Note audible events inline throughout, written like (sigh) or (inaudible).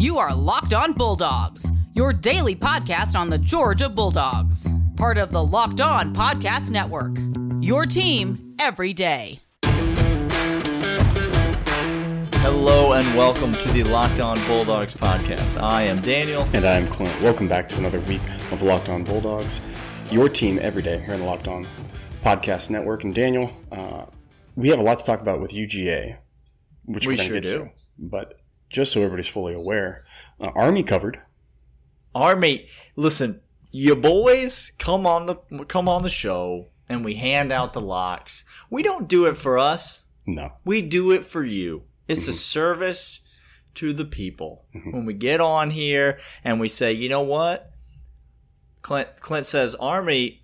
You are Locked On Bulldogs, your daily podcast on the Georgia Bulldogs, part of the Locked On Podcast Network. Your team every day. Hello and welcome to the Locked On Bulldogs podcast. I am Daniel. And I'm Clint. Welcome back to another week of Locked On Bulldogs, your team every day here in the Locked On Podcast Network. And Daniel, uh, we have a lot to talk about with UGA, which We are going sure get do. to. But just so everybody's fully aware, uh, Army covered. Army, listen, you boys come on the come on the show and we hand out the locks. We don't do it for us. No, We do it for you. It's Mm-hmm. a service to the people. When we get on here and we say, you know what? Clint Clint says, Army,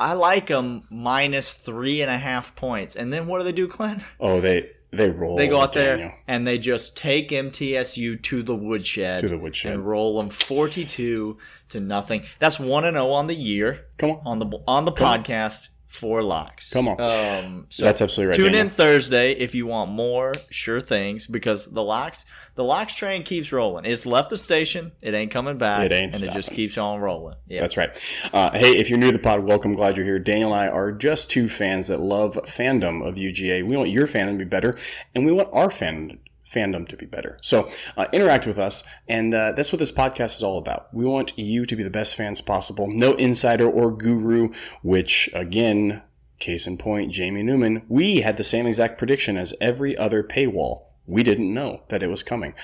I like them minus three and a half points. And then what do they do, Clint? oh they they roll. They go out there and they just take MTSU to the woodshed, To the woodshed. and roll them forty-two to nothing. That's one and zero on the year Come on, on the on the podcast for locks. Come on. um, so that's absolutely right. tune Daniel. in Thursday if you want more sure things because the locks the locks train keeps rolling. It's left the station, it ain't coming back, It ain't and it just keeps on rolling. Yeah, That's right. Uh, hey, if you're new to the pod, welcome. Glad you're here. Daniel and I are just two fans that love fandom of UGA. We want your fandom to be better, and we want our fan fandom to be better. So uh, interact with us, and uh, that's what this podcast is all about. We want you to be the best fans possible. No insider or guru, which again, case in point, Jamie Newman. We had the same exact prediction as every other paywall we didn't know that it was coming.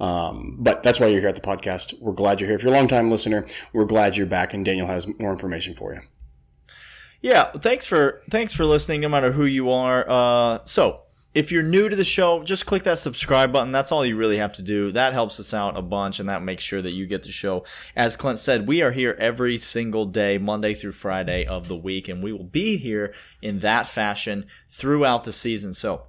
Um, but that's why you're here at the podcast. We're glad you're here. If you're a long-time listener, we're glad you're back, and Daniel has more information for you. Yeah, thanks for thanks for listening, no matter who you are. Uh, so if you're new to the show, just click that subscribe button. That's all you really have to do. That helps us out a bunch, and that makes sure that you get the show. As Clint said, we are here every single day, Monday through Friday of the week, and we will be here in that fashion throughout the season. So.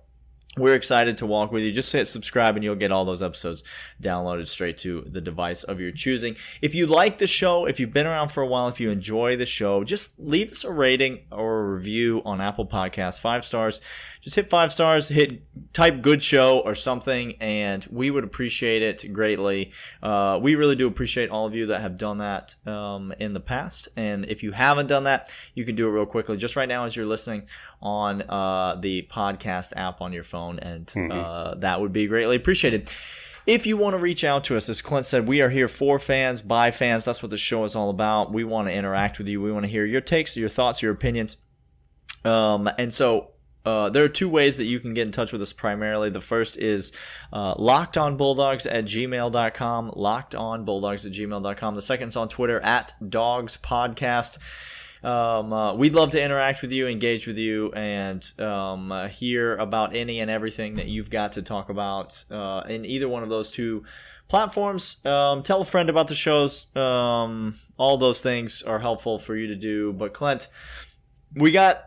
We're excited to walk with you. Just hit subscribe and you'll get all those episodes downloaded straight to the device of your choosing. If you like the show, if you've been around for a while, if you enjoy the show, just leave us a rating or a review on Apple Podcasts. Five stars. Just hit five stars, hit type good show or something, and we would appreciate it greatly. Uh, we really do appreciate all of you that have done that um, in the past. And if you haven't done that, you can do it real quickly. Just right now as you're listening on uh, the podcast app on your phone, and uh, that would be greatly appreciated. If you want to reach out to us, as Clint said, we are here for fans, by fans. That's what the show is all about. We want to interact with you. We want to hear your takes, your thoughts, your opinions. Um, and so uh, there are two ways that you can get in touch with us primarily. The first is uh, lockedonbulldogs at gmail.com, lockedonbulldogs at gmail.com. The second is on Twitter at dogs podcast. Um, uh, we'd love to interact with you, engage with you, and um, uh, hear about any and everything that you've got to talk about uh, in either one of those two platforms. Um, tell a friend about the shows. Um, all those things are helpful for you to do. But Clint, we got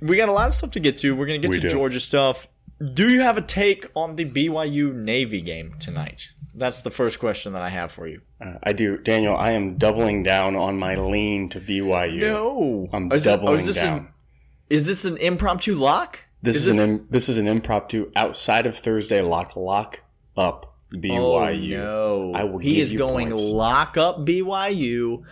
we got a lot of stuff to get to. We're gonna get We to do. Georgia stuff. Do you have a take on the BYU Navy game tonight? That's the first question that I have for you. Uh, I do, Daniel. I am doubling down on my lean to BYU. No, I'm Is this- oh, doubling is this down. An, is this an impromptu lock? this is, is an im- this is an impromptu outside of Thursday lock lock up BYU. Oh, no! I will he is going points. lock up BYU.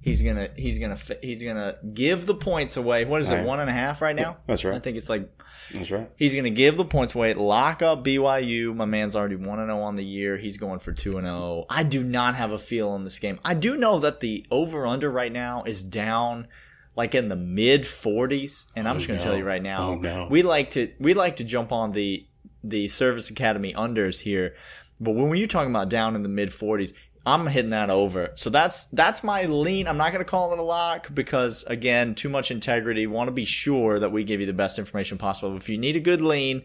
He's gonna he's gonna he's gonna give the points away. What is it? Right. One and a half right now. That's right. I think it's like That's right. He's going to give the points away, lock up BYU. My man's already 1 0 on the year. He's going for 2 0. I do not have a feel on this game. I do know that the over under right now is down like in the mid 40s, and I'm oh, just going to no. tell you right now. Oh, no. We like to we like to jump on the the Service Academy unders here. But when you're talking about down in the mid 40s, I'm hitting that over. So that's that's my lean. I'm not going to call it a lock because again, too much integrity. Want to be sure that we give you the best information possible. If you need a good lean,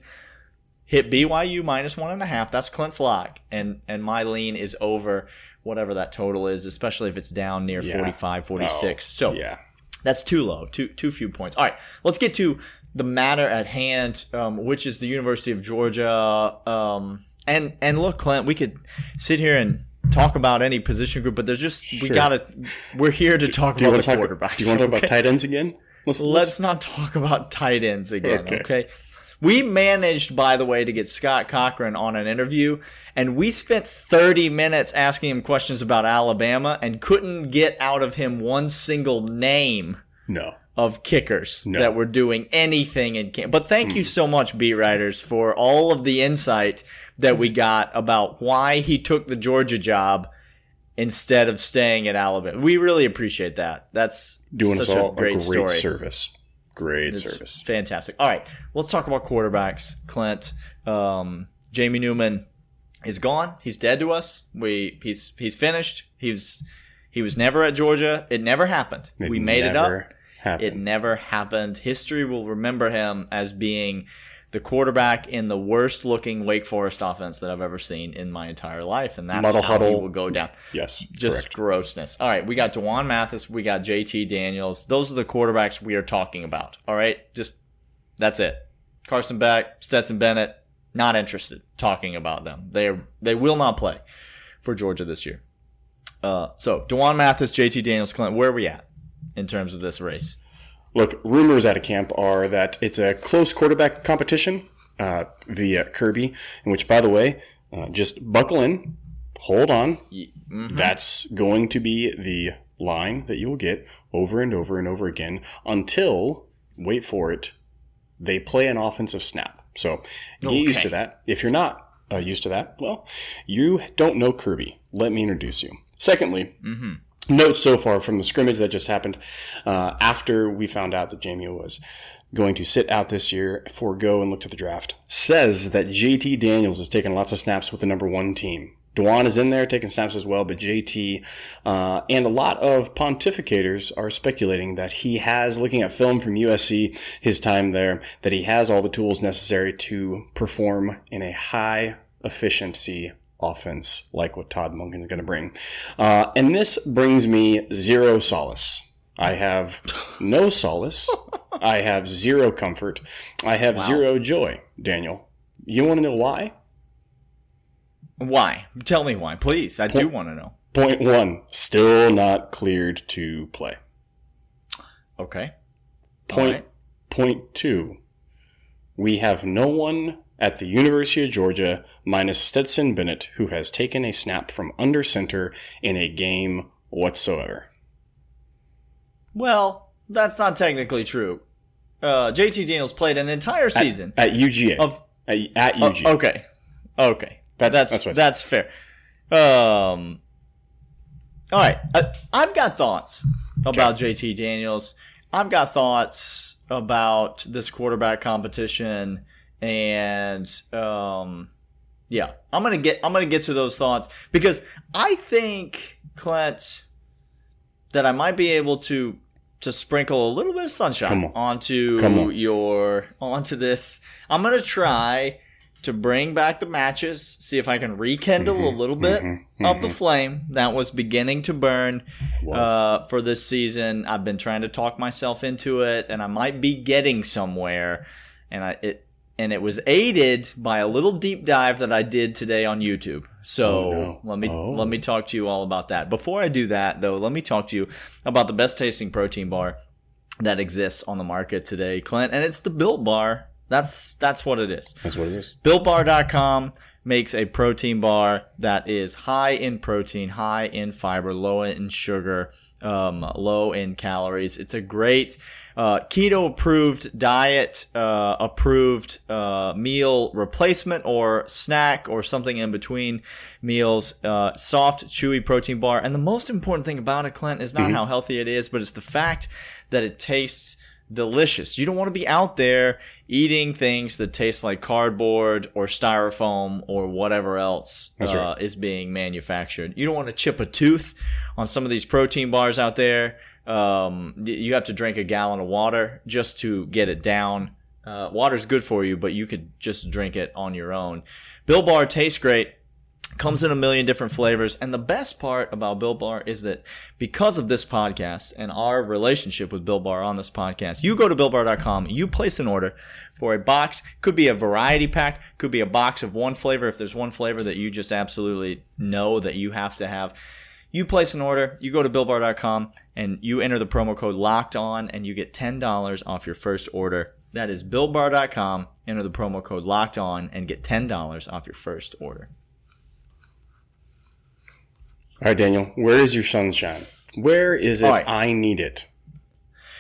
hit BYU minus one and a half. That's Clint's lock, and and my lean is over whatever that total is, especially if it's down near Yeah. 45, 46. Oh, so yeah, that's too low, too too few points. All right, let's get to the matter at hand, um, which is the University of Georgia. Um, and and look, Clint, we could sit here and talk about any position group, but there's just we gotta. We're here to talk do about want the talk? quarterbacks. Do you want to talk okay? about tight ends again? Let's, Let's not talk about tight ends again, Okay. okay? We managed, by the way, to get Scott Cochran on an interview, and we spent 30 minutes asking him questions about Alabama and couldn't get out of him one single name No. Of kickers No. that were doing anything in camp. But thank you so much, beat writers, for all of the insight that we got about why he took the Georgia job instead of staying at Alabama. We really appreciate that. That's Doing such us all a great, story. service. Great It's service. fantastic. All right, let's talk about quarterbacks. Clint, um, Jamie Newman is gone. He's dead to us. We he's he's finished. He's he was never at Georgia. It never happened. It we made it up. Happened. It never happened. History will remember him as being the quarterback in the worst looking Wake Forest offense that I've ever seen in my entire life, and that's Muddle how he will go down yes, just correct. grossness. All right, we got D'Wan Mathis, we got JT Daniels. Those are the quarterbacks we are talking about. All right, just that's it. Carson Beck, Stetson Bennett, not interested talking about them. They are, they will not play for Georgia this year. Uh, so D'Wan Mathis, JT Daniels, Clint, where are we at in terms of this race? Look, rumors out of camp are that it's a close quarterback competition uh, via Kirby, in which, by the way, uh, just buckle in, hold on. mm-hmm. That's going to be the line that you will get over and over and over again until, wait for it, they play an offensive snap. So get used to that. If you're not uh, used to that, well, you don't know Kirby. Let me introduce you. Secondly, notes so far from the scrimmage that just happened uh, after we found out that Jamie was going to sit out this year, forego and look to the draft, says that JT Daniels has taken lots of snaps with the number one team. D'Wan is in there taking snaps as well, but JT uh, and a lot of pontificators are speculating that he has, looking at film from USC, his time there, that he has all the tools necessary to perform in a high efficiency offense like what Todd Monken's going to bring. Uh, and this brings me zero solace. I have no solace. (laughs) I have zero comfort. I have zero joy, Daniel. You want to know why? Why? Tell me why, please. I do want to know. Point one, still not cleared to play. Okay. Point, right. point two, we have no one at the University of Georgia minus Stetson Bennett who has taken a snap from under center in a game whatsoever. Well, that's not technically true. Uh, JT Daniels played an entire season At UGA. of at, at Oh, UGA. okay, okay, That's- that's that's that's, fair. Um, all right, I, I've got thoughts about JT Daniels. I've got thoughts about this quarterback competition, and um, yeah, I'm gonna get I'm gonna get to those thoughts because I think Clint that I might be able to to sprinkle a little bit of sunshine Come on. onto Come on. your onto this. I'm gonna try to bring back the matches, see if I can rekindle Mm-hmm. a little bit of the flame that was beginning to burn uh, for this season. I've been trying to talk myself into it, and I might be getting somewhere. And I it and it was aided by a little deep dive that I did today on YouTube. So Oh, no. let me Oh. let me talk to you all about that. Before I do that, though, let me talk to you about the best tasting protein bar that exists on the market today, Clint, and it's the Built Bar. That's that's what it is. That's what it is. BuiltBar.com makes a protein bar that is high in protein, high in fiber, low in sugar, um, low in calories. It's a great uh, keto approved diet, uh, approved uh, meal replacement or snack or something in between meals. Uh, soft, chewy protein bar. And the most important thing about it, Clint, is not how healthy it is, but it's the fact that it tastes delicious. You don't want to be out there eating things that taste like cardboard or styrofoam or whatever else uh, right. is being manufactured. You don't want to chip a tooth on some of these protein bars out there. Um, you have to drink a gallon of water just to get it down. Uh, water's good for you, but you could just drink it on your own. Built Bar tastes great comes in a million different flavors. And the best part about Built Bar is that because of this podcast and our relationship with Built Bar on this podcast, you go to BuiltBar.com, you place an order for a box. Could be a variety pack, could be a box of one flavor if there's one flavor that you just absolutely know that you have to have. You place an order, you go to builtbar.com and you enter the promo code locked on, and you get $10 off your first order That is builtbar.com. Enter the promo code Locked On and get ten dollars off your first order. All right, Daniel, where is your sunshine? Where is it? Right. I need it.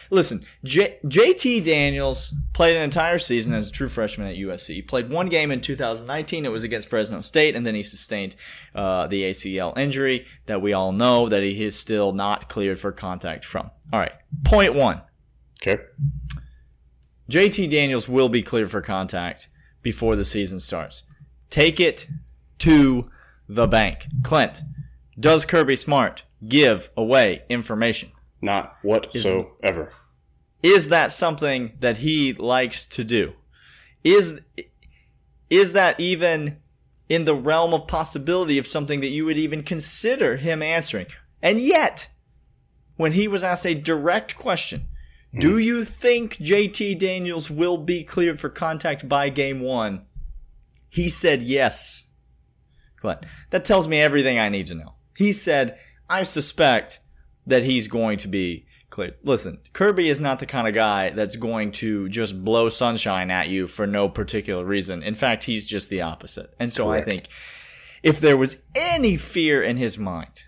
Listen, J- JT Daniels played an entire season as a true freshman at USC. He played one game in 2019. It was against Fresno State, and then he sustained uh, the ACL injury that we all know that he is still not cleared for contact from. All right, point one. Okay. JT Daniels will be cleared for contact before the season starts. Take it to the bank. Clint, does Kirby Smart give away information? Not whatsoever. Is that something that he likes to do? Is is that even in the realm of possibility of something that you would even consider him answering? And yet, when he was asked a direct question, hmm. do you think JT Daniels will be cleared for contact by game one? He said yes. But that tells me everything I need to know. He said, I suspect that he's going to be cleared. Listen, Kirby is not the kind of guy that's going to just blow sunshine at you for no particular reason. In fact, he's just the opposite. And so Correct. I think if there was any fear in his mind,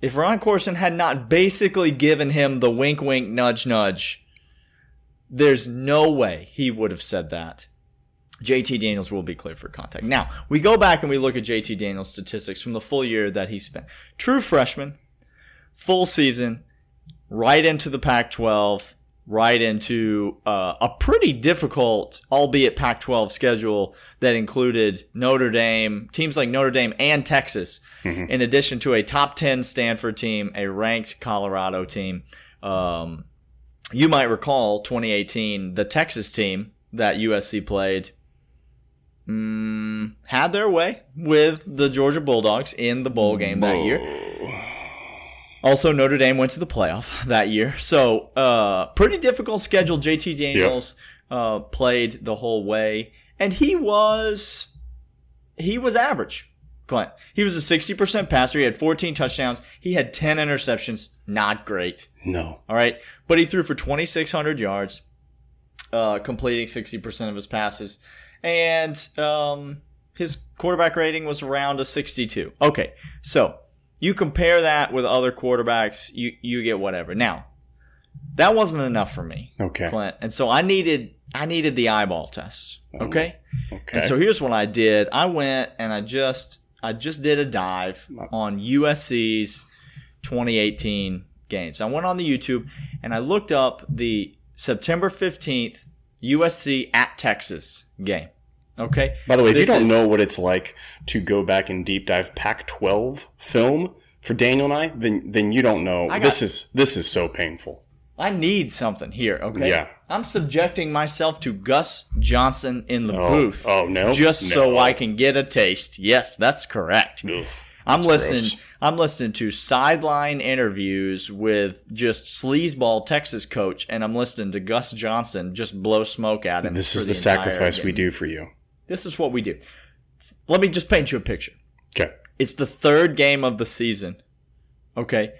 if Ron Courson had not basically given him the wink, wink, nudge, nudge, there's no way he would have said that. JT Daniels will be cleared for contact. Now, we go back and we look at JT Daniels' statistics from the full year that he spent. True freshman, full season, right into the Pac 12, right into uh, a pretty difficult, albeit Pac 12 schedule that included Notre Dame, teams like Notre Dame and Texas, in addition to a top 10 Stanford team, a ranked Colorado team. Um, you might recall 2018, the Texas team that USC played mm, had their way with the Georgia Bulldogs in the bowl game that year. Also, Notre Dame went to the playoff that year. So, uh, pretty difficult schedule. JT Daniels uh, played the whole way, and he was he was average. Clint, he was a sixty percent passer. He had fourteen touchdowns. He had ten interceptions. Not great. No. All right, but he threw for twenty six hundred yards, uh, completing sixty percent of his passes, and um, his quarterback rating was around a sixty two. Okay, so you compare that with other quarterbacks, you you get whatever. Now, that wasn't enough for me, Okay. Clint, and so I needed I needed the eyeball test. Oh, okay, Okay. and so here's what I did. I went and I just I just did a dive on USC's 2018 games. I went on the YouTube and I looked up the September 15th USC at Texas game. Okay. By the way, if This you don't is- know what it's like to go back and deep dive Pac-12 film for Daniel and I, then then you don't know. Got- this is this is so painful. I need something here, okay? Yeah. I'm subjecting myself to Gus Johnson in the Oh, booth. oh, no, Just so. I can get a taste. Yes, that's correct. I'm listening gross. I'm listening to sideline interviews with just sleazeball Texas coach and I'm listening to Gus Johnson just blow smoke at him. This is the, entire sacrifice we do for you. This is what we do. Let me just paint you a picture. Okay. It's the third game of the season. Okay.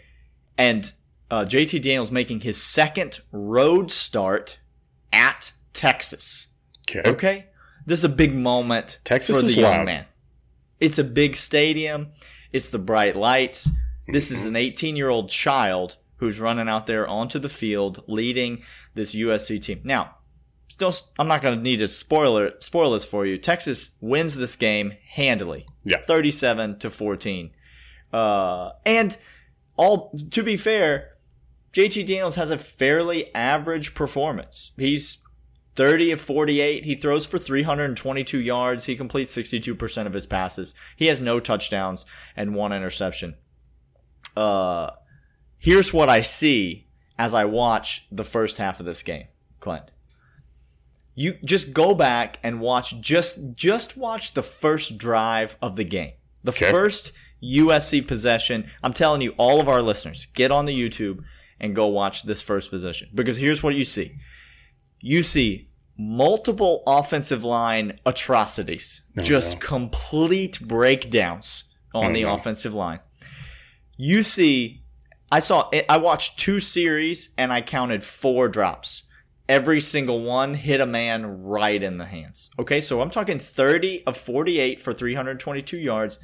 And uh, JT Daniels making his second road start at Texas. Okay. Okay. This is a big moment Texas for the is young loud. man. It's a big stadium. It's the bright lights. This Mm-hmm. is an 18 year old child who's running out there onto the field leading this USC team. Now, still, I'm not going to need to spoiler spoil this for you. Texas wins this game handily, Yeah. 37 to 14. Uh, and all to be fair, JT Daniels has a fairly average performance. He's 30 of 48. He throws for 322 yards. He completes 62% of his passes. He has no touchdowns and one interception. Uh, here's what I see as I watch the first half of this game, Clint. You just go back and watch just just watch the first drive of the game. The Okay. first USC possession. I'm telling you, all of our listeners, get on the YouTube and go watch this first possession. Because here's what you see. You see multiple offensive line atrocities. Oh, just complete breakdowns on the no. offensive line. You see I saw I watched two series and I counted four drops. Every single one hit a man right in the hands. Okay, so I'm talking 30 of 48 for 322 yards,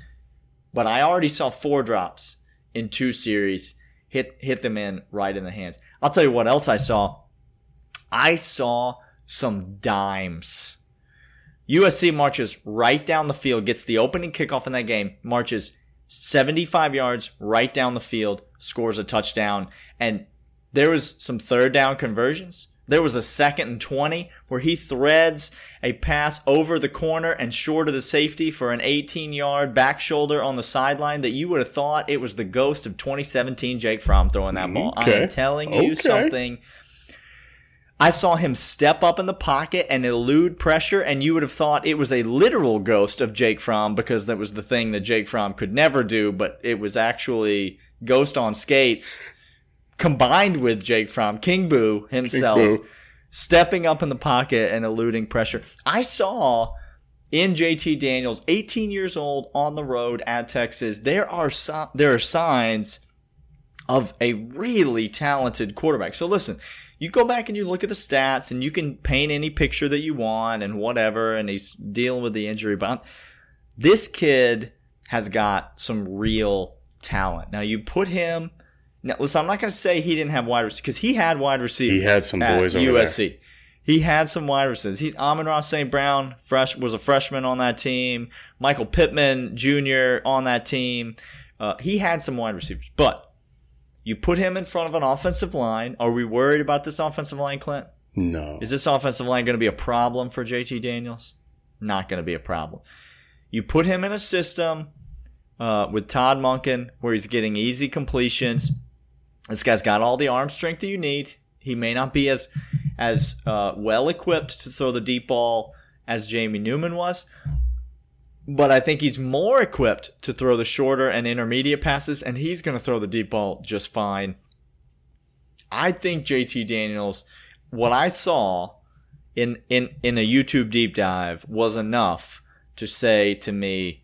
but I already saw four drops in two series hit hit them in right in the hands. I'll tell you what else I saw. I saw some dimes. USC marches right down the field, gets the opening kickoff in that game, marches 75 yards right down the field, scores a touchdown, and there was some third down conversions. There was a second and 20 where he threads a pass over the corner and short of the safety for an 18 yard back shoulder on the sideline that you would have thought it was the ghost of 2017 Jake Fromm throwing that ball. I'm telling you Okay. something. I saw him step up in the pocket and elude pressure, and you would have thought it was a literal ghost of Jake Fromm because that was the thing that Jake Fromm could never do, but it was actually Ghost on skates combined with Jake Fromm, King Boo himself, Boo. stepping up in the pocket and eluding pressure. I saw in JT Daniels, 18 years old on the road at Texas, there are there are signs of a really talented quarterback. So listen, you go back and you look at the stats and you can paint any picture that you want and whatever and he's dealing with the injury but this kid has got some real talent. Now you put him now listen, I'm not going to say he didn't have wide receivers because he had wide receivers. He had some at boys there. USC. He had some wide receivers. He Amon-Ra St. Brown fresh was a freshman on that team. Michael Pittman Jr. on that team. Uh, he had some wide receivers, but you put him in front of an offensive line. Are we worried about this offensive line, Clint? No. Is this offensive line going to be a problem for JT Daniels? Not going to be a problem. You put him in a system uh, with Todd Monken where he's getting easy completions. This guy's got all the arm strength that you need. He may not be as as uh, well equipped to throw the deep ball as Jamie Newman was, but I think he's more equipped to throw the shorter and intermediate passes, and he's going to throw the deep ball just fine. I think JT Daniels, what I saw in in in a YouTube deep dive was enough to say to me,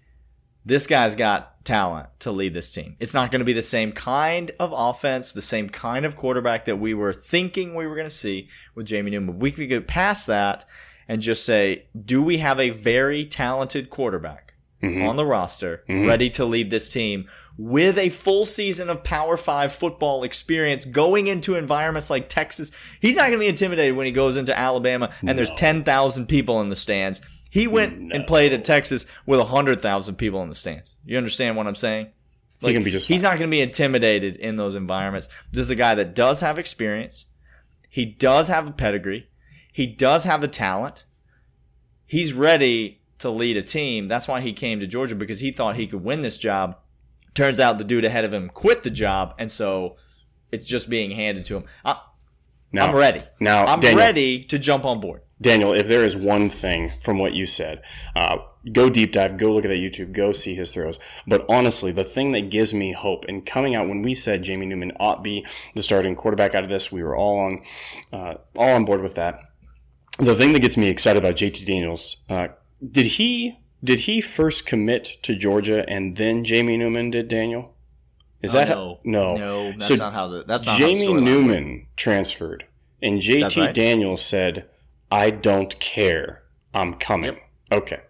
this guy's got talent to lead this team. It's not going to be the same kind of offense, the same kind of quarterback that we were thinking we were going to see with Jamie Newman. We could get past that and just say, do we have a very talented quarterback mm-hmm. on the roster mm-hmm. ready to lead this team with a full season of Power Five football experience going into environments like Texas? He's not going to be intimidated when he goes into Alabama and there's 10,000 people in the stands. He went and played at Texas with 100,000 people in the stands. You understand what I'm saying? He can be just He's fine. not going to be intimidated in those environments. This is a guy that does have experience. He does have a pedigree. He does have the talent. He's ready to lead a team. That's why he came to Georgia because he thought he could win this job. Turns out the dude ahead of him quit the job, and so it's just being handed to him. I, Now, I'm ready. Now, I'm Daniel, ready to jump on board. Daniel, if there is one thing from what you said, uh, go deep dive, go look at that YouTube, go see his throws. But honestly, the thing that gives me hope in coming out when we said Jamie Newman ought to be the starting quarterback out of this, we were all on, uh, all on board with that. The thing that gets me excited about JT Daniels, uh, did he did he first commit to Georgia and then Jamie Newman did Daniel? Is that how, no Oh, no? That's So not how the that's not Jamie how the storyline Newman transferred, and JT right. Daniels said, "I don't care. I'm coming." Okay.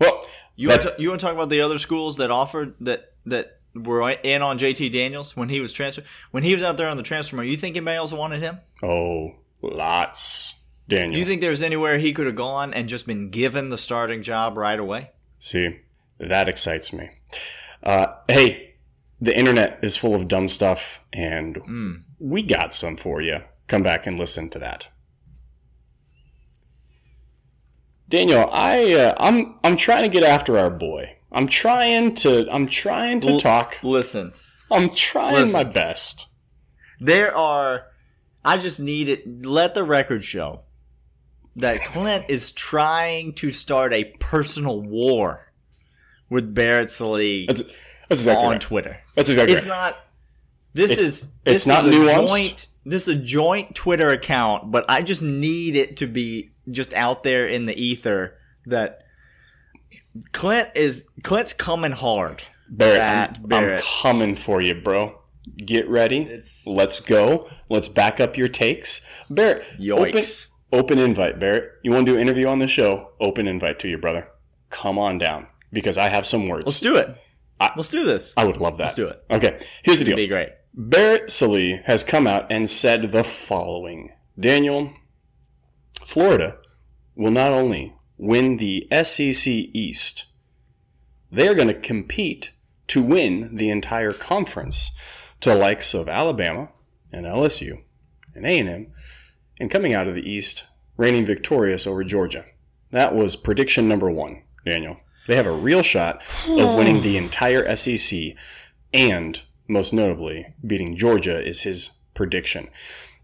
Well, You that- want to, you want to talk about the other schools that offered that that were in on JT Daniels when he was transferred when he was out there on the transfer market? You think anybody else wanted him? oh, lots. Daniel, You think there's anywhere he could have gone and just been given the starting job right away? see, that excites me. Uh, hey, the internet is full of dumb stuff, and Hmm. we got some for you. Come back and listen to that. Daniel, I uh, I'm I'm trying to get after our boy. I'm trying to I'm trying to L- talk. Listen, I'm trying Listen. my best. there are. I just need it. Let the record show that Clint is trying to start a personal war with Barrett Sallee That's that's exactly on right. Twitter. That's exactly It's right. not. This It's- is. it's this not is nuanced. Joint, this is a joint Twitter account, but I just need it to be just out there in the ether that Clint is Clint's coming hard. Barrett, I'm, I'm coming for you, bro. Get ready. It's- Let's go. Let's back up your takes. Barrett, open, Yikes. Open invite, Barrett. You want to do an interview on the show? Open invite to you, brother. Come on down because I have some words. Let's do it. I- Let's do this. I would love that. Let's do it. Okay, here's the deal. It'd be great. Barrett Sallee has come out and said the following Daniel, Florida will not only win the SEC East, they are going to compete to win the entire conference to the likes of Alabama and LSU and A&M, and coming out of the East, reigning victorious over Georgia. That was prediction number one, Daniel. They have a real shot of hmm. winning the entire SEC and most notably, beating Georgia is his prediction.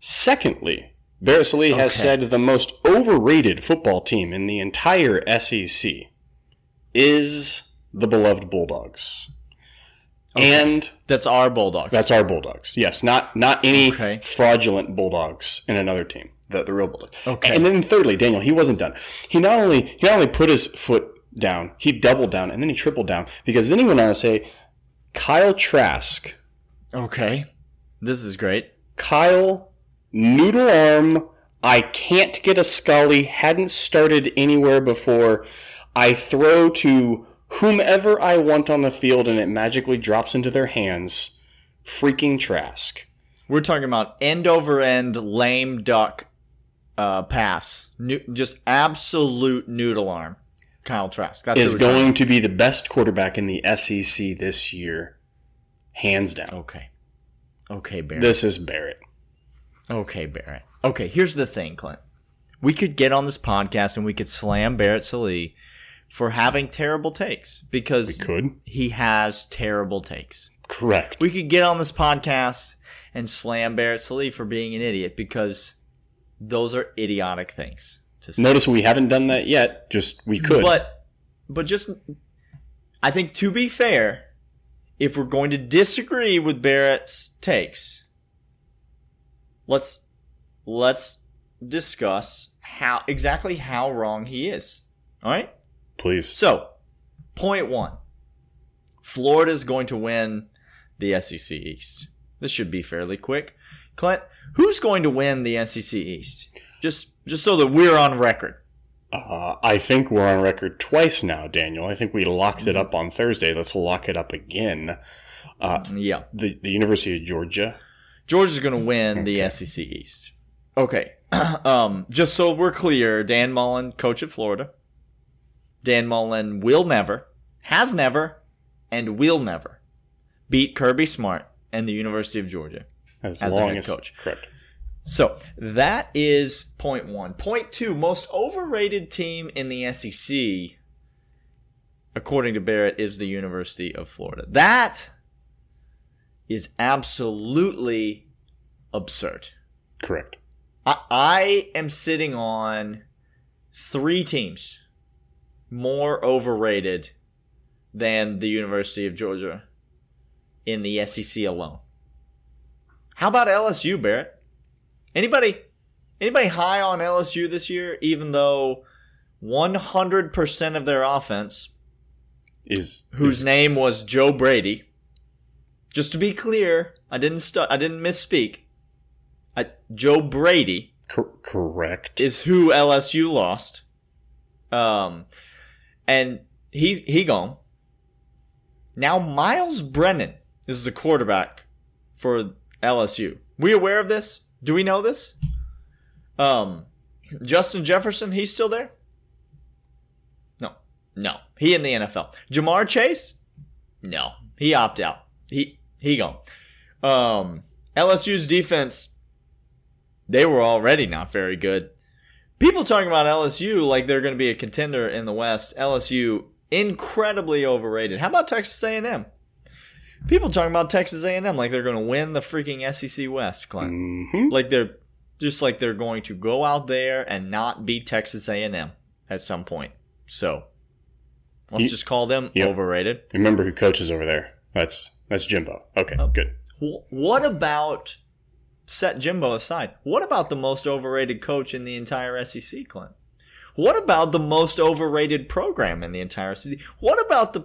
Secondly, Barrett Sallee has said the most overrated football team in the entire SEC is the beloved Bulldogs. And That's our Bulldogs. that's our Bulldogs. Yes, not not any Okay. fraudulent Bulldogs in another team. The, the real Bulldogs. Okay. And then thirdly, Daniel, he wasn't done. He not only he not only put his foot down, he doubled down, and then he tripled down because then he went on to say, Kyle Trask okay. This is great. Kyle Noodle Arm. I can't get a Scully. Hadn't started anywhere before. I throw to whomever I want on the field, and it magically drops into their hands. Freaking Trask. We're talking about end over end lame duck uh, pass. Nu- just absolute noodle arm. Kyle Trask. That's Is who we're talking going to be the best quarterback in the SEC this year, hands down. Okay. Okay, Barrett. This is Barrett. Okay, Barrett. Okay, here's the thing, Clint. We could get on this podcast and we could slam Barrett Sallee for having terrible takes because he has terrible takes. Correct. We could get on this podcast and slam Barrett Sallee for being an idiot because those are idiotic things to. Notice we haven't done that yet. Just we could. But but just I think to be fair, if we're going to disagree with Barrett's takes, let's let's discuss how exactly how wrong he is. All right? Please. So, point 1. Florida's going to win the SEC East. This should be fairly quick. Clint, who's going to win the SEC East? Just just so that we're on record. Uh, I think we're on record twice now, Daniel. I think we locked it up on Thursday. Let's lock it up again. Uh, Yeah. the, the University of Georgia. Georgia's going to win the SEC East. Okay. (clears throat) um, just so we're clear, Dan Mullen, coach at Florida. Dan Mullen will never, has never, and will never beat Kirby Smart and the University of Georgia. As, As long head as coach. Correct. So that is point one. Point two, most overrated team in the SEC, according to Barrett, is the University of Florida. That is absolutely absurd. Correct. I, I am sitting on three teams more overrated than the University of Georgia in the SEC alone. How about LSU, Barrett? Anybody anybody high on LSU this year even though 100% of their offense Is whose is- name was Joe Brady. Just to be clear, I didn't stu- I didn't misspeak. I, Joe Brady cor- correct. is who LSU lost. Um, and he he gone. Now Myles Brennan is the quarterback for LSU. We aware of this? Do we know this? Um, Justin Jefferson, he's still there. No, no, he in the NFL. Ja'Marr Chase, no, he opt out. He he gone. Um, LSU's defense, they were already not very good. People talking about LSU like they're going to be a contender in the West. LSU incredibly overrated. How about Texas A&M? People talking about Texas A&M like they're going to win the freaking SEC West, Clint. hmm Like they're just like they're going to go out there and not beat Texas A&M at some point. So let's just call them Yep. overrated. Remember who coaches over there? That's that's Jimbo. Okay, Oh. good. What about set Jimbo aside? What about the most overrated coach in the entire SEC, Clint? What about the most overrated program in the entire SEC? What about the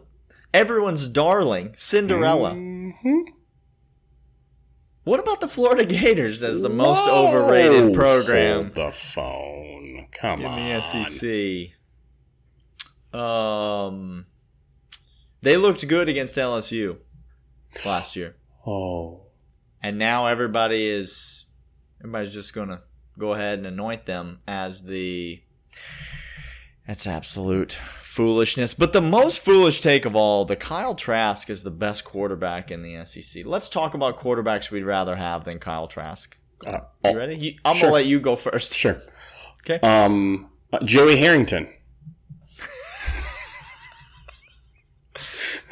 everyone's darling Cinderella? Mhm. What about the Florida Gators as the most overrated program Hold the phone. Come in on. the SEC? Um, they looked good against LSU last year, Oh. and now everybody is everybody's just gonna go ahead and anoint them as the. That's absolute foolishness. But the most foolish take of all, the Kyle Trask is the best quarterback in the SEC. Let's talk about quarterbacks we'd rather have than Kyle Trask. Uh, You oh, ready? You, I'm Sure. gonna let you go first. Sure. Okay. Um, uh, Joey Harrington. (laughs)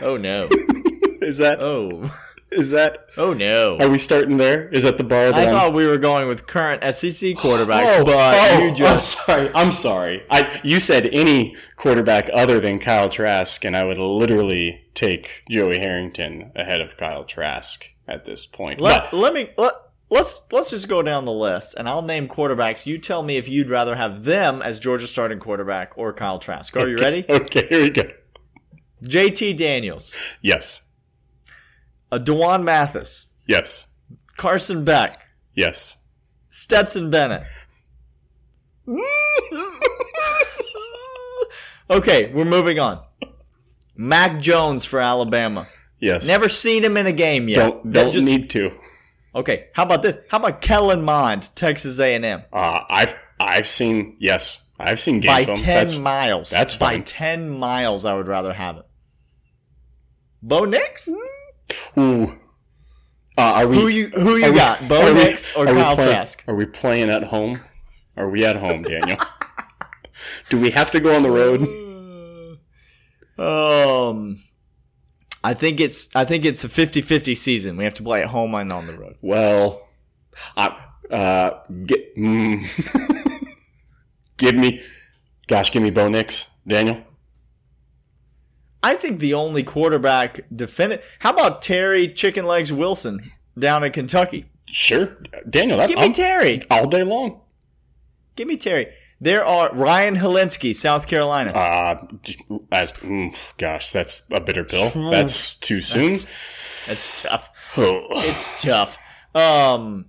Oh no. (laughs) Is that? Oh. Is that? Oh no. Are we starting there? Is that the bar? That I I'm- thought we were going with current SEC quarterbacks, Oh, but oh, you just I'm sorry. I'm sorry. I you said any quarterback other than Kyle Trask, and I would literally take Joey Harrington ahead of Kyle Trask at this point. let, But- let me let, let's let's just go down the list and I'll name quarterbacks. You tell me if you'd rather have them as Georgia starting quarterback or Kyle Trask. Are you ready? okay, here we go. JT Daniels, Yes. Uh, D'Wan Mathis, Yes. Carson Beck, Yes. Stetson Bennett. okay, we're moving on. Mac Jones for Alabama. Yes. Never seen him in a game yet. Don't don't just- need to. Okay, how about this? How about Kellen Mond, Texas A&M? Uh, I've I've seen yes, I've seen game By film. 10 That's miles. that's By fine. 10 miles, I would rather have it. Bo Nix? Ooh. Uh, are we? Who you who you we- got? Bo Nix or Kyle playing- Trask? Are we playing at home? Are we at home, Daniel? (laughs) Do we have to go on the road? (laughs) Um I think it's I think it's a 50-50 season. We have to play at home and on the road. Well, I, uh, get, mm, (laughs) give me, gosh, give me Bo Nix, Daniel. I think the only quarterback defendant How about Terry Chicken Legs Wilson down in Kentucky? Sure, Daniel. That, Give me I'm- Terry. all day long. Give me Terry. There are Ryan Hilinski, South Carolina. Uh, as mm, gosh, that's a bitter pill. That's too soon. That's tough. (sighs) Oh. It's tough. Um,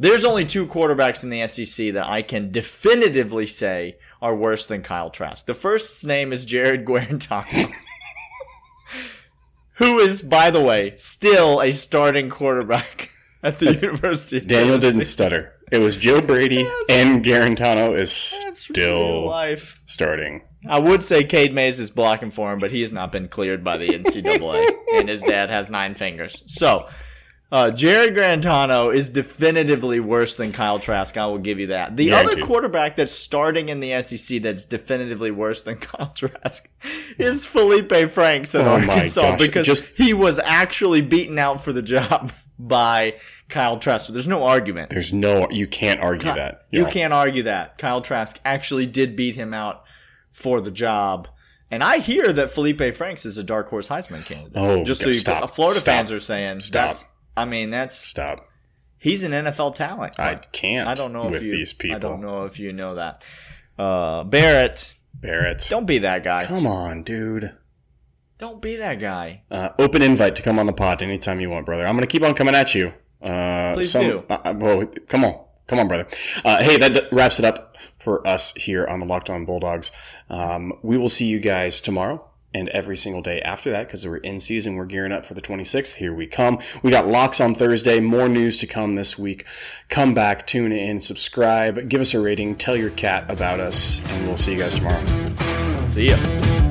there's only two quarterbacks in the SEC that I can definitively say are worse than Kyle Trask. The first's name is Jarrett (laughs) Guarantano, who is, by the way, still a starting quarterback (laughs) at the University of Daniel didn't stutter. It was Joe Brady (laughs) and Guarantano is still life. starting. I would say Cade Mays is blocking for him, but he has not been cleared by the NCAA, and his dad has nine fingers. So, uh, Jarrett Guarantano is definitively worse than Kyle Trask. I will give you that. The other Guaranteed. quarterback that's starting in the SEC that's definitively worse than (laughs) Kyle Trask is Felipe Franks at Oh Arkansas because just- he was actually beaten out for the job (laughs) by Kyle Trask. So there's no argument. There's no, you can't argue that. You can't argue that. Kyle Trask actually did beat him out for the job. And I hear that Felipe Franks is a dark horse Heisman candidate. Oh, just so you stop. Florida Stop. fans are saying Stop. I mean that's Stop. he's an NFL talent. I can't. I don't know with if you, these people. I don't know if you know that. Uh, Barrett, Barrett. don't be that guy. Come on, dude. Don't be that guy. Uh, open invite to come on the pod anytime you want, brother. I'm going to keep on coming at you. Uh, Please do. Uh, uh, well, come on. Come on, brother. Uh, hey, that d- wraps it up for us here on the Locked On Bulldogs. Um, we will see you guys tomorrow and every single day after that because we're in season. We're gearing up for the 26th. Here we come. We got locks on Thursday. More news to come this week. Come back, tune in, subscribe, give us a rating, tell your cat about us, and we'll see you guys tomorrow. See ya.